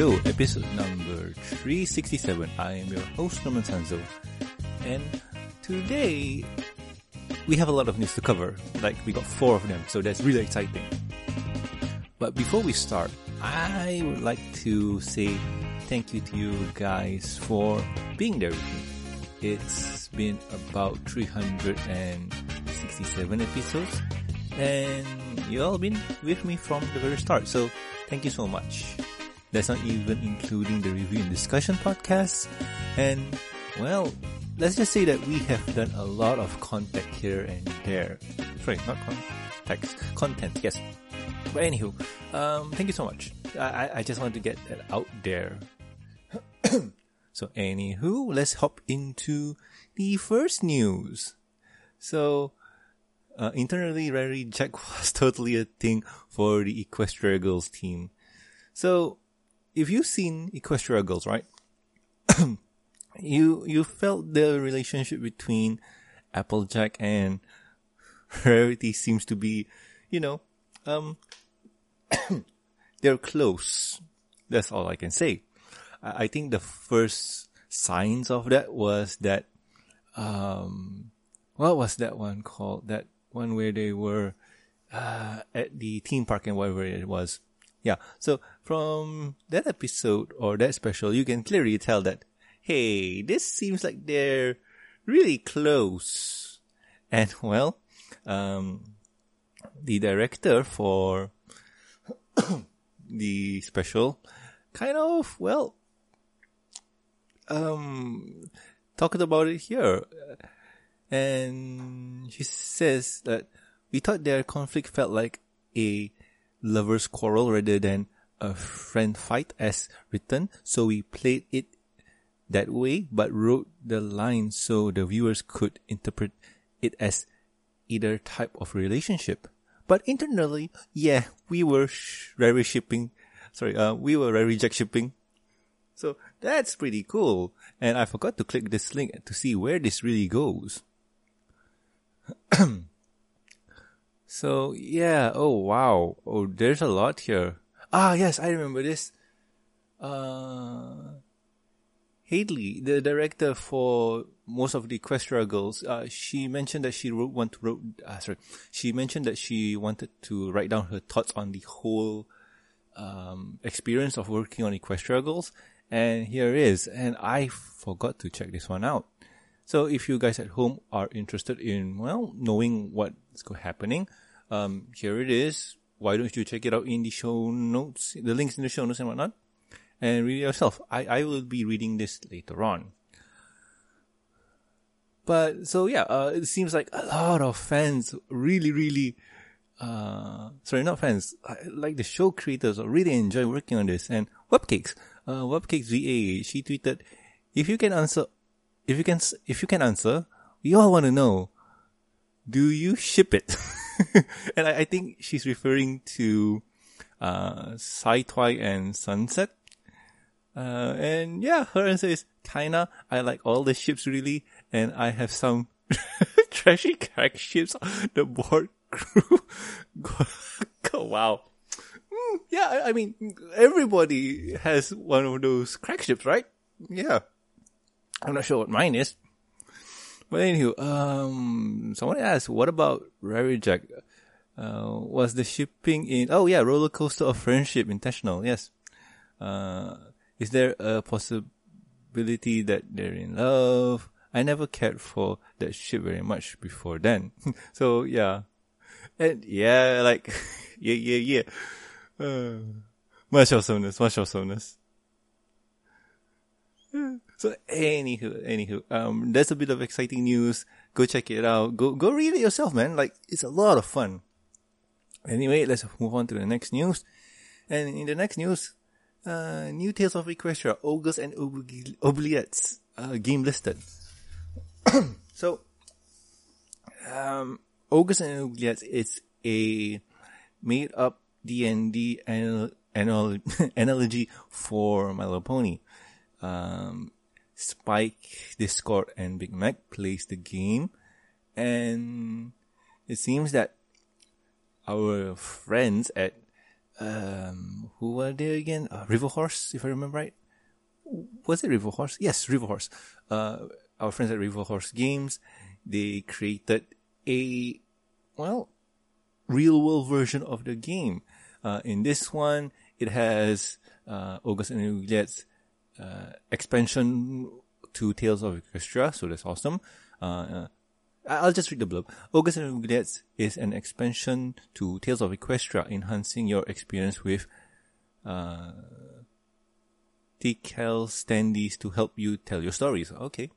Show, episode number 367. I am your host, Norman Sanzo. And today, we have a lot of news to cover. Like, we got four of them, so that's really exciting. But before we start, I would like to say thank you to you guys for being there with me. It's been about 367 episodes, and you all been with me from the very start, so thank you so much. That's not even including the review and discussion podcasts. And, well, let's just say that we have done a lot of content here and there. Sorry, not context, content, yes. But anywho, um, thank you so much. I, I just want to get that out there. so anywho, let's hop into the first news. So, uh, internally, Rary Jack was totally a thing for the Equestria Girls team. So, if you've seen Equestria Girls, right? you you felt the relationship between Applejack and Rarity seems to be, you know, um, they're close. That's all I can say. I, I think the first signs of that was that, um, what was that one called? That one where they were uh, at the theme park and whatever it was. Yeah. So from that episode or that special, you can clearly tell that, hey, this seems like they're really close. And well, um, the director for the special kind of, well, um, talked about it here. And she says that we thought their conflict felt like a lover's quarrel rather than a friend fight as written. So we played it that way, but wrote the line so the viewers could interpret it as either type of relationship. But internally, yeah, we were sh- very shipping. Sorry, uh, we were very Rary Jack shipping. So that's pretty cool. And I forgot to click this link to see where this really goes. so yeah, oh wow. Oh, there's a lot here. Ah, yes, I remember this. Uh, Hadley, the director for most of the Equestria Girls, uh, she mentioned that she wrote, want to wrote, uh, sorry, she mentioned that she wanted to write down her thoughts on the whole, um, experience of working on Equestria Girls. And here it is. And I forgot to check this one out. So if you guys at home are interested in, well, knowing what's happening, um, here it is. Why don't you check it out in the show notes, the links in the show notes and whatnot, and read it yourself. I, I will be reading this later on. But so yeah, uh, it seems like a lot of fans really, really, uh, sorry, not fans, like the show creators really enjoy working on this. And Webcakes, uh, Webcakes VA, she tweeted, if you can answer, if you can, if you can answer, we all want to know, do you ship it? and I, I, think she's referring to, uh, Twi and Sunset. Uh, and yeah, her answer is kinda. I like all the ships really, and I have some trashy crack ships on the board crew. wow. Mm, yeah, I, I mean, everybody has one of those crack ships, right? Yeah. I'm not sure what mine is. But anywho, um, someone asked, what about Rary Jack? Uh, was the shipping in, oh yeah, roller coaster of friendship intentional? Yes. Uh, is there a possibility that they're in love? I never cared for that ship very much before then. so yeah. And yeah, like, yeah, yeah, yeah. Uh, much awesomeness, much awesomeness. So anywho, anywho, um, there's a bit of exciting news. Go check it out. Go, go read it yourself, man. Like, it's a lot of fun. Anyway, let's move on to the next news. And in the next news, uh, new Tales of Equestria, Ogres and Oubliettes, uh, game listed. so, um, Ogres and Oubliettes is a made up D&D anal- anal- analogy for My Little Pony. Um, Spike, Discord, and Big Mac plays the game, and it seems that our friends at um, who were they again? Uh, River Horse, if I remember right. Was it River Horse? Yes, River Horse. Uh, our friends at River Horse Games, they created a, well, real world version of the game. Uh, in this one, it has, uh, Ogres and Oubliettes, uh, expansion to Tales of Equestria, so that's awesome. Uh, uh I'll just read the blurb. Ogres and Oubliettes is an expansion to Tales of Equestria, enhancing your experience with uh, decal standees to help you tell your stories. Okay.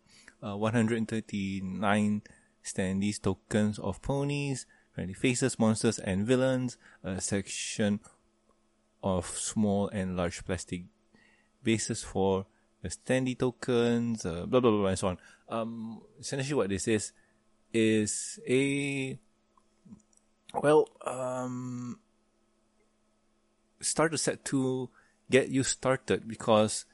Uh, 139 standees tokens of ponies, friendly faces, monsters, and villains, a section of small and large plastic bases for the standee tokens, uh, blah, blah, blah, and so on. Um, essentially what this is, is a well um starter set to get you started because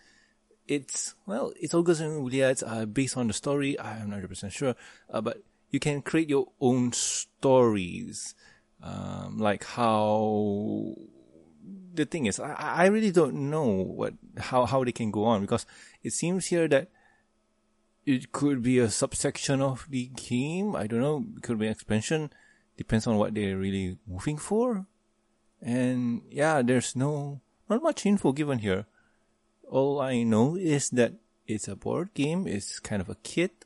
it's well it's Ogres and Oubliettes uh, based on the story I'm not 100% sure uh, but you can create your own stories um, like how the thing is I, I really don't know what how how they can go on because it seems here that it could be a subsection of the game. I don't know. It could be an expansion. Depends on what they're really moving for. And yeah, there's no, not much info given here. All I know is that it's a board game. It's kind of a kit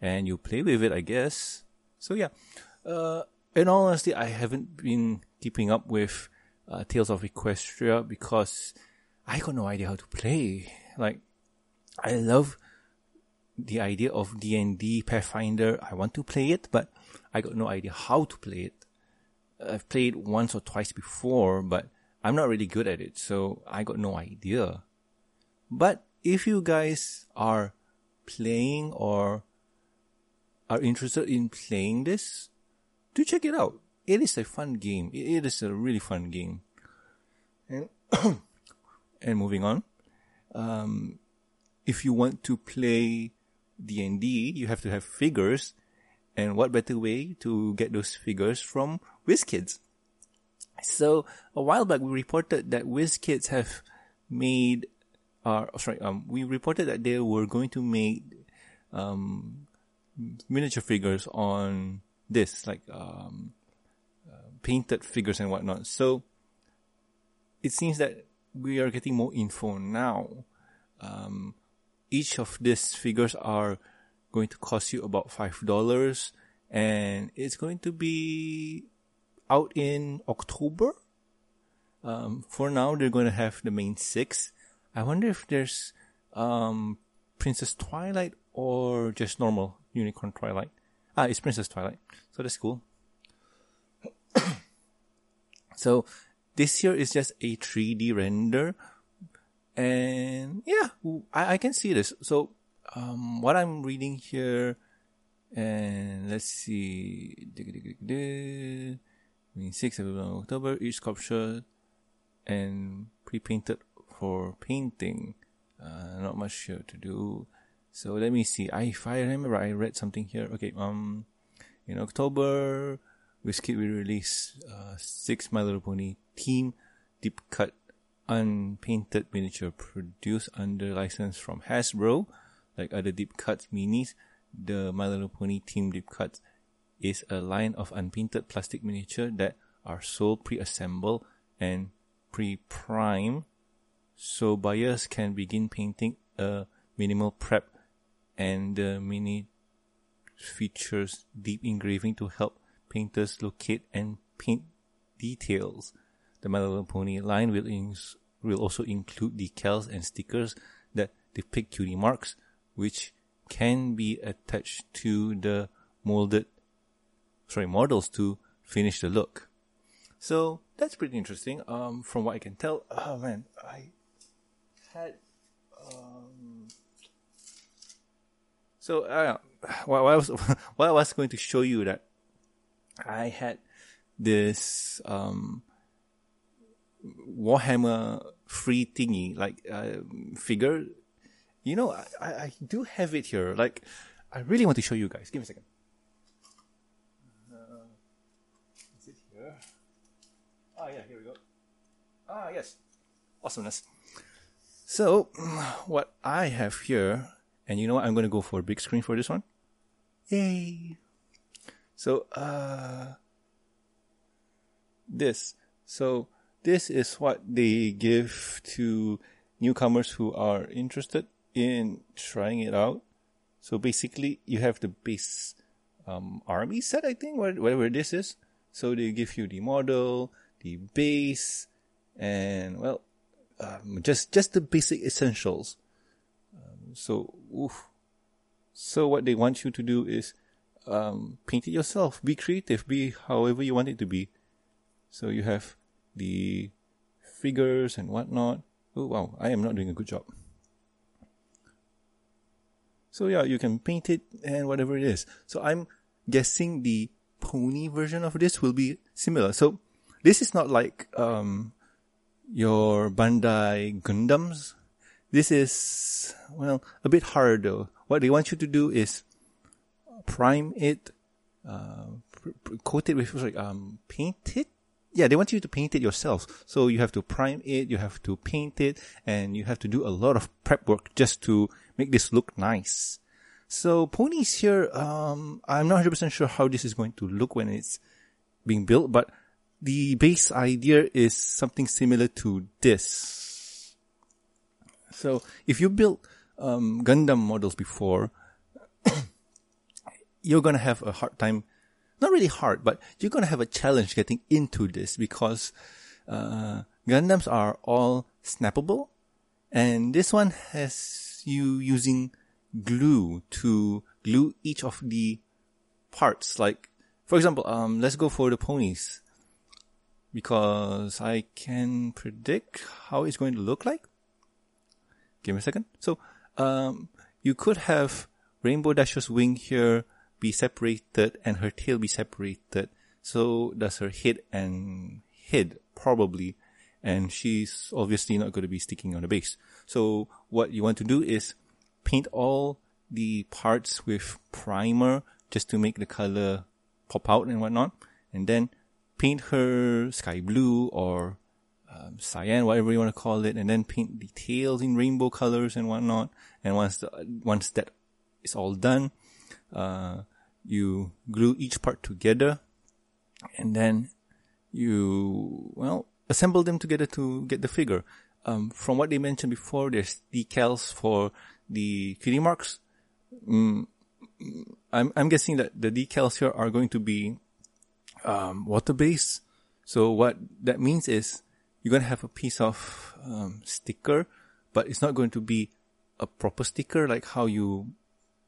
and you play with it, I guess. So yeah, uh, in all honesty, I haven't been keeping up with uh, Tales of Equestria because I got no idea how to play. Like, I love the idea of D&D Pathfinder. I want to play it, but I got no idea how to play it. I've played once or twice before, but I'm not really good at it, so I got no idea. But if you guys are playing or are interested in playing this, do check it out. It is a fun game. It is a really fun game. And, and moving on, um, if you want to play D&D, you have to have figures. And what better way to get those figures from WizKids? So a while back, we reported that WizKids have made, uh, sorry, um, we reported that they were going to make, um, miniature figures on this, like, um, painted figures and whatnot. So it seems that we are getting more info now. Um, each of these figures are going to cost you about five dollars and it's going to be out in October. Um, for now, they're going to have the main six. I wonder if there's um, Princess Twilight or just normal Unicorn Twilight. Ah, it's Princess Twilight, so that's cool. so this here is just a 3D render and yeah, I, I can see this. So, um, what I'm reading here, and let's see, mean, 6th of October, each sculpture and pre-painted for painting. Uh, not much here to do. So let me see. I, if I remember, I read something here. Okay, um, in October, WizKid will release uh, six My Little Pony team deep cut unpainted miniature produced under license from Hasbro, like other deep cuts minis. The My Little Pony Team Deep Cuts is a line of unpainted plastic miniature that are sold pre-assembled and pre-prime, so buyers can begin painting a minimal prep, and the mini features deep engraving to help painters locate and paint details. The My Little Pony line will, ins- will also include decals and stickers that depict cutie marks, which can be attached to the molded, sorry, models to finish the look. So that's pretty interesting. Um, from what I can tell, oh man, I had, um, so uh, while I was while I was going to show you that I had this um Warhammer free thingy, like uh, figure. You know, I, I do have it here. Like, I really want to show you guys. Give me a second. Uh, is it here? Oh yeah, here we go. Ah, yes. Awesomeness. So, what I have here, and you know what? I'm going to go for a big screen for this one. Yay! So, uh, this. So, this is what they give to newcomers who are interested in trying it out. So basically, you have the base um, army set, I think, whatever this is. So they give you the model, the base, and well, um, just just the basic essentials. Um, so, oof. so what they want you to do is um, paint it yourself. Be creative. Be however you want it to be. So you have the figures and whatnot. Oh wow, I am not doing a good job. So yeah, you can paint it and whatever it is. So I'm guessing the pony version of this will be similar. So this is not like um, your Bandai Gundams. This is well a bit harder. What they want you to do is prime it, uh, coat it with like um, paint it. Yeah, they want you to paint it yourself. So you have to prime it, you have to paint it, and you have to do a lot of prep work just to make this look nice. So ponies here, um, I'm not 100% sure how this is going to look when it's being built, but the base idea is something similar to this. So if you built um, Gundam models before, you're gonna have a hard time. Not really hard, but you're gonna have a challenge getting into this because uh, Gundams are all snappable, and this one has you using glue to glue each of the parts. Like, for example, um, let's go for the ponies because I can predict how it's going to look like. Give me a second. So, um, you could have Rainbow Dash's wing here be separated and her tail be separated. So does her head and head probably. And she's obviously not going to be sticking on the base. So what you want to do is paint all the parts with primer just to make the color pop out and whatnot. And then paint her sky blue or um, cyan, whatever you want to call it, and then paint the tails in rainbow colors and whatnot. And once the, once that is all done, uh, you glue each part together, and then you well assemble them together to get the figure. Um, from what they mentioned before, there's decals for the cutie marks. Mm, I'm I'm guessing that the decals here are going to be um, water based. So what that means is you're gonna have a piece of um, sticker, but it's not going to be a proper sticker like how you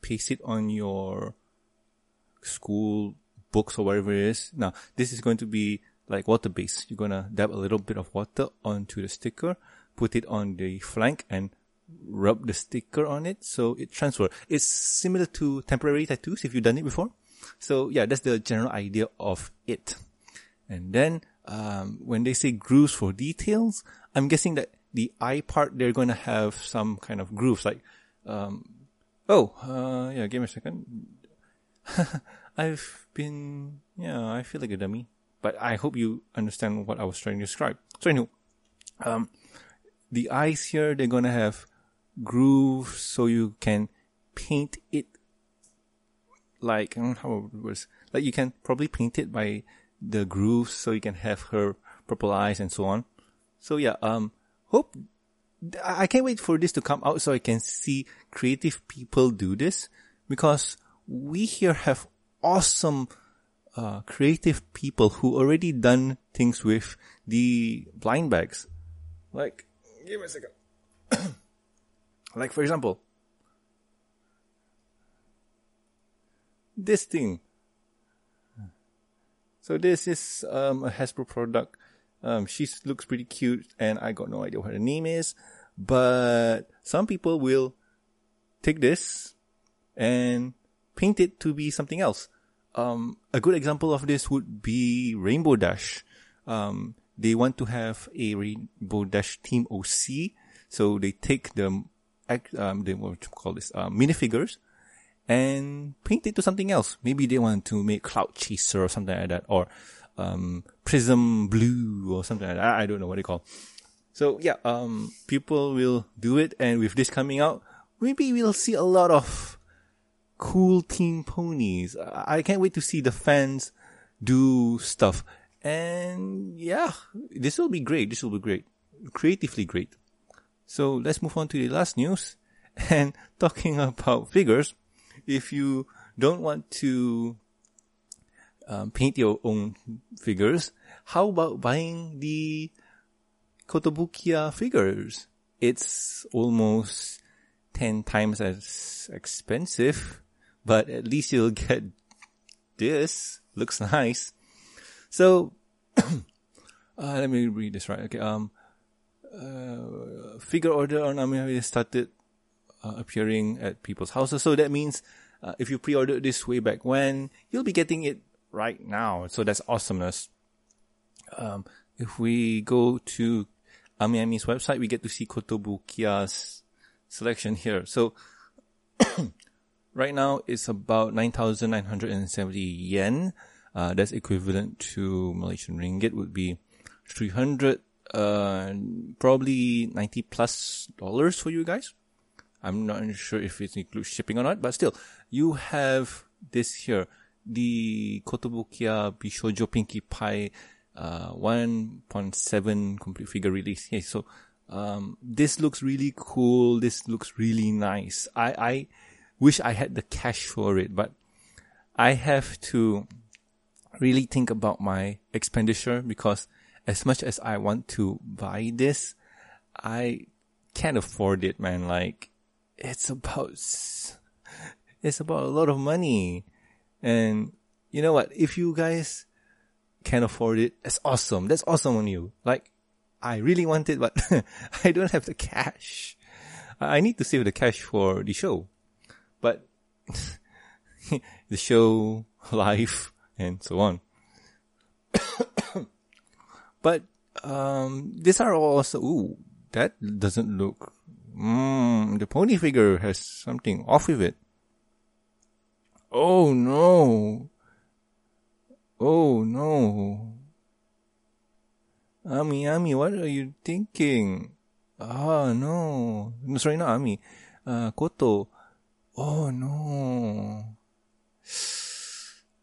paste it on your school books or whatever it is. Now this is going to be like water based. You're gonna dab a little bit of water onto the sticker, put it on the flank, and rub the sticker on it so it transfer. It's similar to temporary tattoos if you've done it before. So yeah, that's the general idea of it. And then um, when they say grooves for details, I'm guessing that the eye part they're going to have some kind of grooves like um, oh uh, yeah give me a second I've been yeah I feel like a dummy but I hope you understand what I was trying to describe so anyway um, the eyes here they're going to have grooves so you can paint it like I don't know how it was like you can probably paint it by the grooves so you can have her purple eyes and so on. So yeah, um, hope I can't wait for this to come out so I can see creative people do this because we here have awesome uh, creative people who already done things with the blind bags. Like, give me a second. like for example, this thing. So this is um, a Hasbro product. Um, she looks pretty cute, and I got no idea what her name is. But some people will take this and paint it to be something else. Um, a good example of this would be Rainbow Dash. Um, they want to have a Rainbow Dash Team OC, so they take the um, the what call this uh, minifigures and paint it to something else. Maybe they want to make Cloud Chaser or something like that, or um, prism blue or something like that. I don't know what they call. So yeah, um, people will do it, and with this coming out, maybe we'll see a lot of cool team ponies. I can't wait to see the fans do stuff. And yeah, this will be great. This will be great. Creatively great. So let's move on to the last news. And talking about figures, if you don't want to um, paint your own figures, how about buying the Kotobukiya figures? It's almost 10 times as expensive, but at least you'll get this. Looks nice. So, uh, let me read this right. Okay. Um, uh, figure order on Amiami started uh, appearing at people's houses. So that means uh, if you pre-ordered this way back when, you'll be getting it right now. So that's awesomeness. Um, if we go to Amiami's website, we get to see Kotobukiya's selection here. So right now it's about 9,970 yen. Uh, that's equivalent to Malaysian ringgit would be 300, uh, probably 90 plus dollars for you guys. I'm not sure if it includes shipping or not, but still, you have this here, the Kotobukiya Bishojo Pinkie Pie, uh, 1.7 complete figure release. Okay, so um, this looks really cool. This looks really nice. I, I wish I had the cash for it, but I have to really think about my expenditure because as much as I want to buy this, I can't afford it, man. Like, it's about, it's about a lot of money. And you know what? If you guys can afford it, that's awesome. That's awesome on you. Like, I really want it, but I don't have the cash. I need to save the cash for the show. But the show, life, and so on. but um, these are also ooh, that doesn't look. Mm, the pony figure has something off with it. Oh no! Oh no! Ami, Ami, what are you thinking? Ah, no. no sorry, not Ami. Uh, Koto. Oh, no.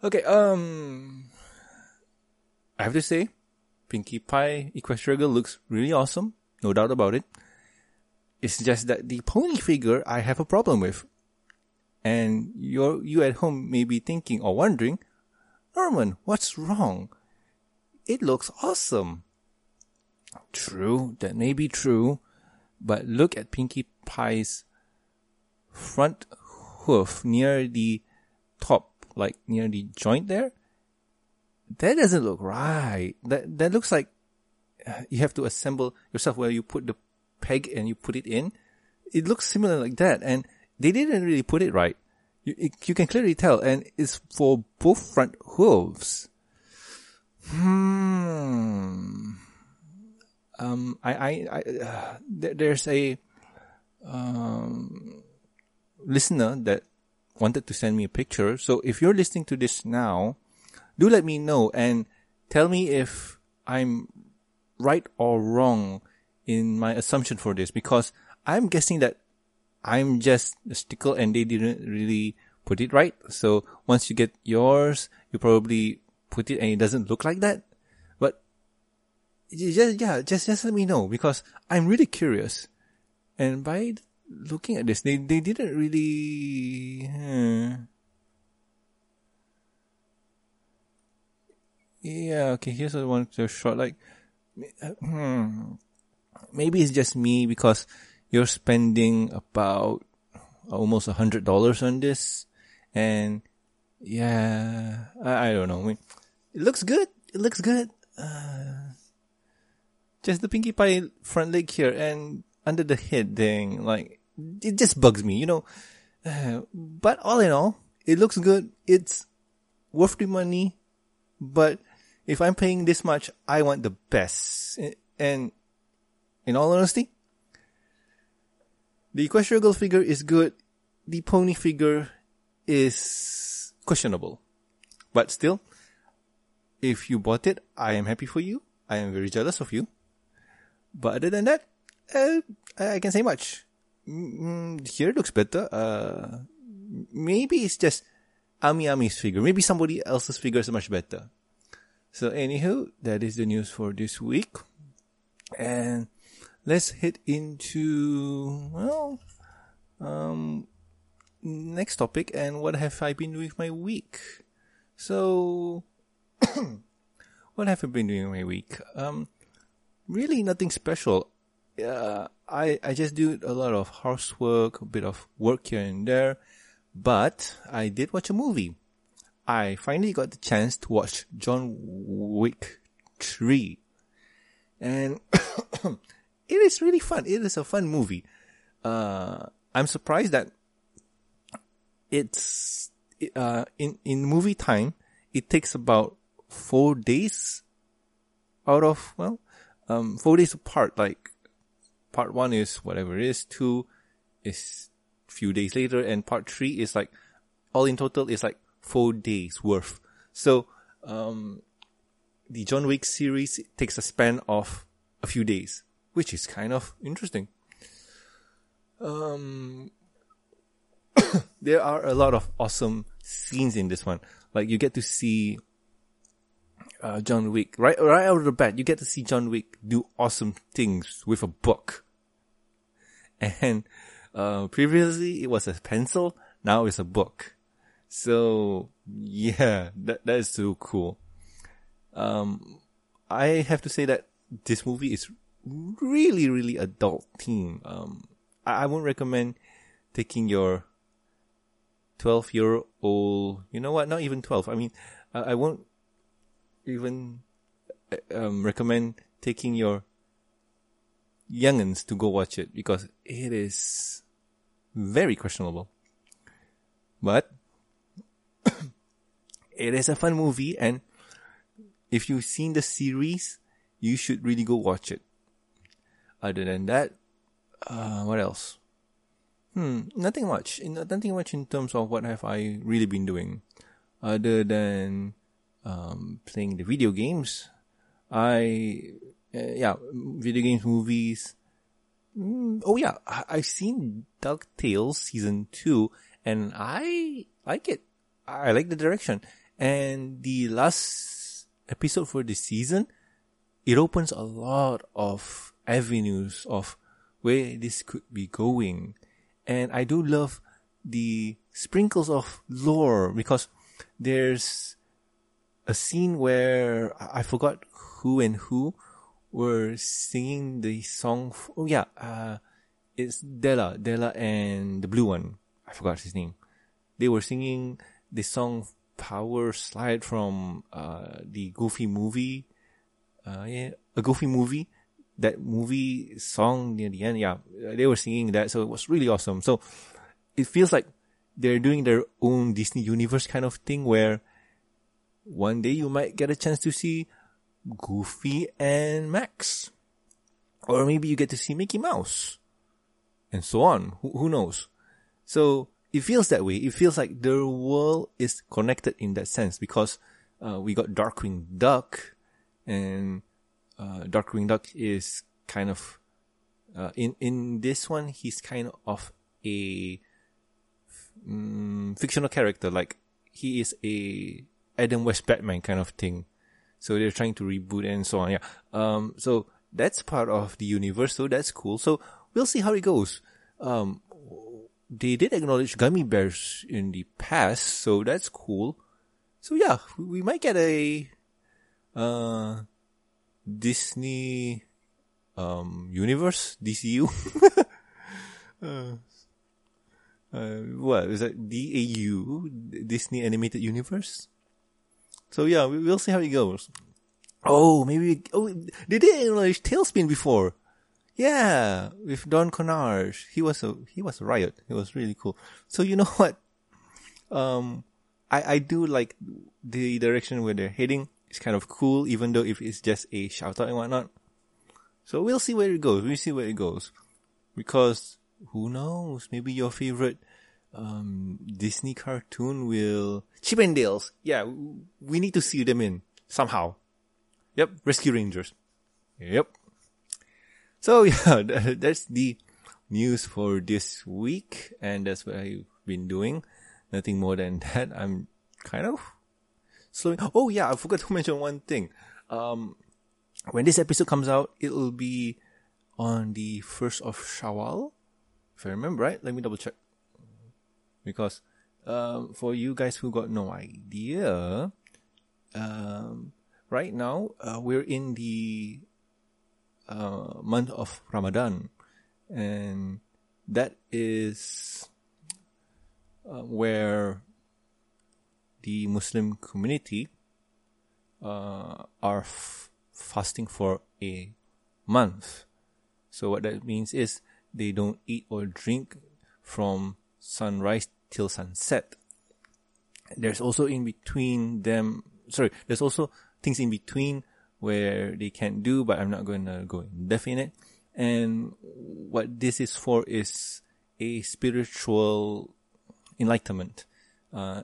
Okay, um, I have to say, Pinkie Pie Equestria Girl looks really awesome. No doubt about it. It's just that the pony figure I have a problem with. And you're, you at home may be thinking or wondering, Norman, what's wrong? It looks awesome. True, that may be true, but look at Pinkie Pie's front hoof near the top, like near the joint there. That doesn't look right. That that looks like uh, you have to assemble yourself where you put the peg and you put it in. It looks similar like that, and they didn't really put it right. You, it, you can clearly tell, and it's for both front hooves. Hmm um, I, I, I uh, there's a um, listener that wanted to send me a picture. So if you're listening to this now, do let me know and tell me if I'm right or wrong in my assumption for this because I'm guessing that I'm just a stickle and they didn't really put it right. So once you get yours, you probably put it and it doesn't look like that But just yeah, just just let me know because I'm really curious. And by looking at this, they they didn't really. Hmm. Yeah, okay. Here's the one to short. Like, hmm, maybe it's just me because you're spending about almost a hundred dollars on this, and yeah, I, I don't know. I mean, it looks good. It looks good. Uh, just the Pinkie Pie front leg here and under the head thing, like, it just bugs me, you know. But all in all, it looks good. It's worth the money. But if I'm paying this much, I want the best. And in all honesty, the Equestria Girl figure is good. The pony figure is questionable. But still, if you bought it, I am happy for you. I am very jealous of you. But other than that, uh, I can say much. Mm, here looks better. Uh, maybe it's just Ami Ami's figure. Maybe somebody else's figure is much better. So anywho, that is the news for this week. And let's head into, well, um, next topic and what have I been doing with my week? So, what have I been doing my week? Um, really nothing special. I, I just do a lot of housework, a bit of work here and there, but I did watch a movie. I finally got the chance to watch John Wick 3. And it is really fun. It is a fun movie. Uh, I'm surprised that it's, uh, in, in movie time, it takes about four days out of, well, um, four days apart. Like, part one is whatever it is, two is few days later, and part three is like, all in total is like four days worth. So, um, the John Wick series takes a span of a few days, which is kind of interesting. Um, there are a lot of awesome scenes in this one. Like you get to see uh, John Wick right right out of the bat. You get to see John Wick do awesome things with a book. And uh, previously it was a pencil. Now it's a book. So yeah, that that is so cool. Um, I have to say that this movie is really really adult theme. Um, I, I won't recommend taking your 12 year old, you know what? Not even 12. I mean, I, I won't even uh, um, recommend taking your youngins to go watch it because it is very questionable. But it is a fun movie and if you've seen the series, you should really go watch it. Other than that, uh, what else? Hmm, nothing much. Nothing much in terms of what have I really been doing, other than um, playing the video games. I, uh, yeah, video games, movies. Mm, oh yeah, I- I've seen DuckTales season two, and I like it. I like the direction, and the last episode for the season, it opens a lot of avenues of where this could be going and I do love the sprinkles of lore because there's a scene where I forgot who and who were singing the song. oh yeah, uh, it's Della, Della and the blue one. I forgot his name. They were singing the song Power Slide from, uh, the Goofy movie. Uh, yeah, a Goofy movie that movie song near the end, yeah, they were singing that, so it was really awesome. So it feels like they're doing their own Disney universe kind of thing where one day you might get a chance to see Goofy and Max. Or maybe you get to see Mickey Mouse. And so on. Who, who knows? So it feels that way. It feels like the world is connected in that sense because uh, we got Darkwing Duck and uh, Darkwing Duck is kind of uh, in in this one he's kind of a mm, fictional character like he is a Adam West Batman kind of thing so they're trying to reboot and so on yeah um so that's part of the universe so that's cool so we'll see how it goes um they did acknowledge Gummi Bears in the past so that's cool so yeah we might get a uh Disney um, universe, DCU. uh, uh, what is that? DAU, Disney Animated Universe. So yeah, we, will see how it goes. Oh, maybe. Oh, they did acknowledge TaleSpin before. Yeah, with Don Karnage. He was a he was a riot. It was really cool. So you know what? Um, I I do like the direction where they're heading it's kind of cool, even though if it's just a shout out and whatnot. So we'll see where it goes. We'll see where it goes. Because who knows? Maybe your favorite um, Disney cartoon will Chip 'n Dales. Yeah, we need to see them in. somehow. Yep, Rescue Rangers. Yep. So yeah, that's the news for this week, and that's what I've been doing. Nothing more than that. I'm kind of slowing. Oh yeah, I forgot to mention one thing. Um, when this episode comes out, it'll be on the first of Shawwal, if I remember right. Let me double check because um, for you guys who got no idea, um, right now uh, we're in the uh, month of Ramadan, and that is uh, where the Muslim community uh, are f- fasting for a month. So what that means is they don't eat or drink from sunrise till sunset. There's also in between them, sorry, there's also things in between where they can't do, but I'm not going to go in depth in it. And what this is for is a spiritual enlightenment, uh,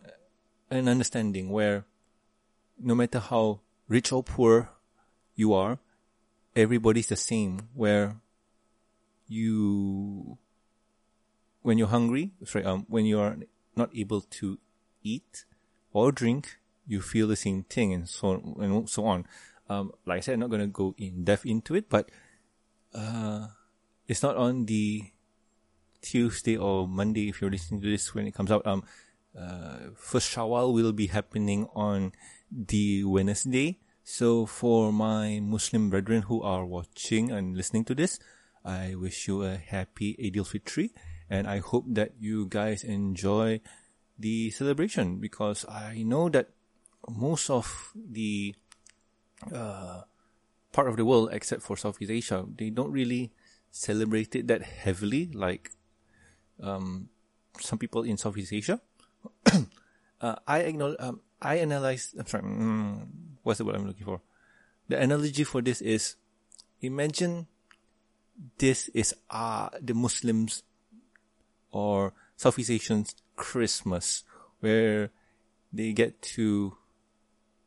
an understanding where no matter how rich or poor you are, everybody's the same. Where you, when you're hungry, sorry, um, when you are not able to eat or drink, you feel the same thing, and so on, and so on. Um, like I said, I'm not gonna go in depth into it, but uh, it's not on the Tuesday or Monday if you're listening to this when it comes out. Um, uh, first Shawwal will be happening on the Wednesday. So for my Muslim brethren who are watching and listening to this, I wish you a happy Eid al-Fitr and I hope that you guys enjoy the celebration because I know that most of the uh, part of the world except for Southeast Asia, they don't really celebrate it that heavily like um, some people in Southeast Asia. uh, I acknowledge, um, I analyze, I'm sorry, mm, what's the word I'm looking for? The analogy for this is, imagine this is uh, the Muslims or Southeast Asians Christmas, where they get to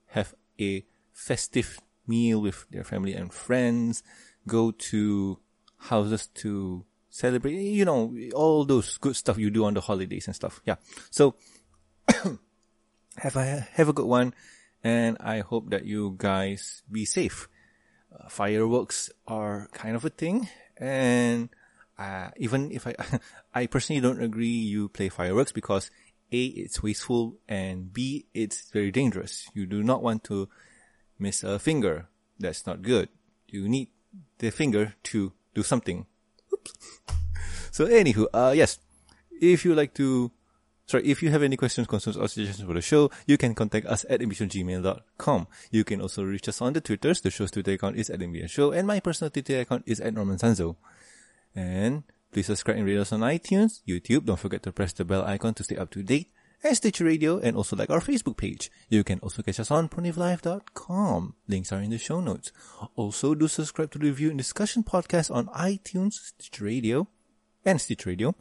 have a festive meal with their family and friends, go to houses to celebrate, you know, all those good stuff you do on the holidays and stuff. Yeah. So, have a, have a good one. And I hope that you guys be safe. Uh, fireworks are kind of a thing. And, uh, even if I, I personally don't agree you play fireworks because A, it's wasteful and B, it's very dangerous. You do not want to miss a finger. That's not good. You need the finger to do something. Oops. so anywho, uh, yes, if you like to Sorry, if you have any questions, concerns, or suggestions for the show, you can contact us at ambitiongmail.com. You can also reach us on the Twitters. The show's Twitter account is at Show, and my personal Twitter account is at Norman Sanzo. And please subscribe and rate us on iTunes, YouTube. Don't forget to press the bell icon to stay up to date. And Stitcher Radio, and also like our Facebook page. You can also catch us on ponyvillelive.com. Links are in the show notes. Also, do subscribe to the Review and Discussion podcast on iTunes, Stitcher Radio, and Stitch Radio,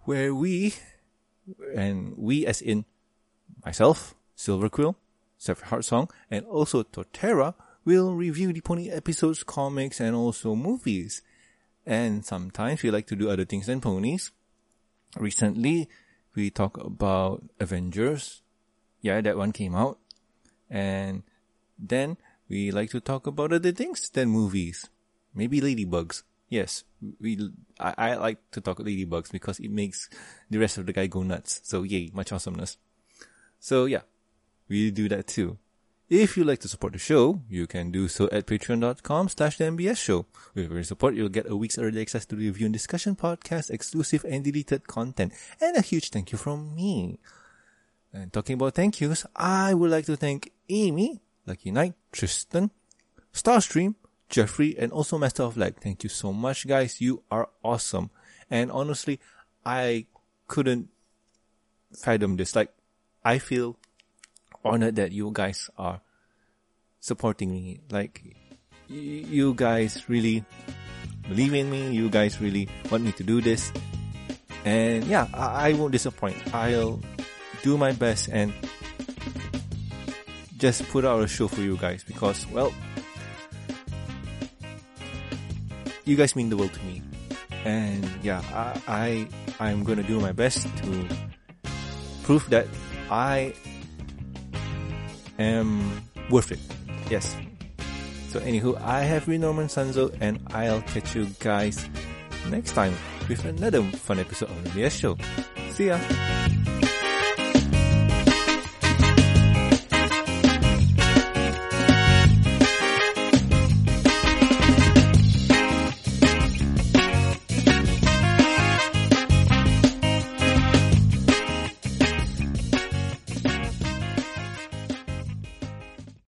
where we and we as in myself, Silver Quill, Separate Heart Song, and also Torterra will review the pony episodes, comics, and also movies. And sometimes we like to do other things than ponies. Recently, we talk about Avengers. Yeah, that one came out. And then we like to talk about other things than movies. Maybe ladybugs. Yes, we. I, I like to talk ladybugs because it makes the rest of the guy go nuts. So yay, much awesomeness. So yeah, we do that too. If you'd like to support the show, you can do so at patreon.com slash the MBS show. With your support, you'll get a week's early access to the review and discussion podcast, exclusive and deleted content, and a huge thank you from me. And talking about thank yous, I would like to thank Amy, Lucky Knight, Tristan, Starstream, Jeffrey, and also Master of Leg. Thank you so much, guys. You are awesome. And honestly, I couldn't fathom this. Like, I feel honored that you guys are supporting me. Like, you guys really believe in me. You guys really want me to do this. And yeah, I, I won't disappoint. I'll do my best and just put out a show for you guys because, well, you guys mean the world to me. And yeah, I, I I'm gonna do my best to prove that I am worth it. Yes. So anywho, I have been Norman Sanzo and I'll catch you guys next time with another fun episode of the Show. See ya!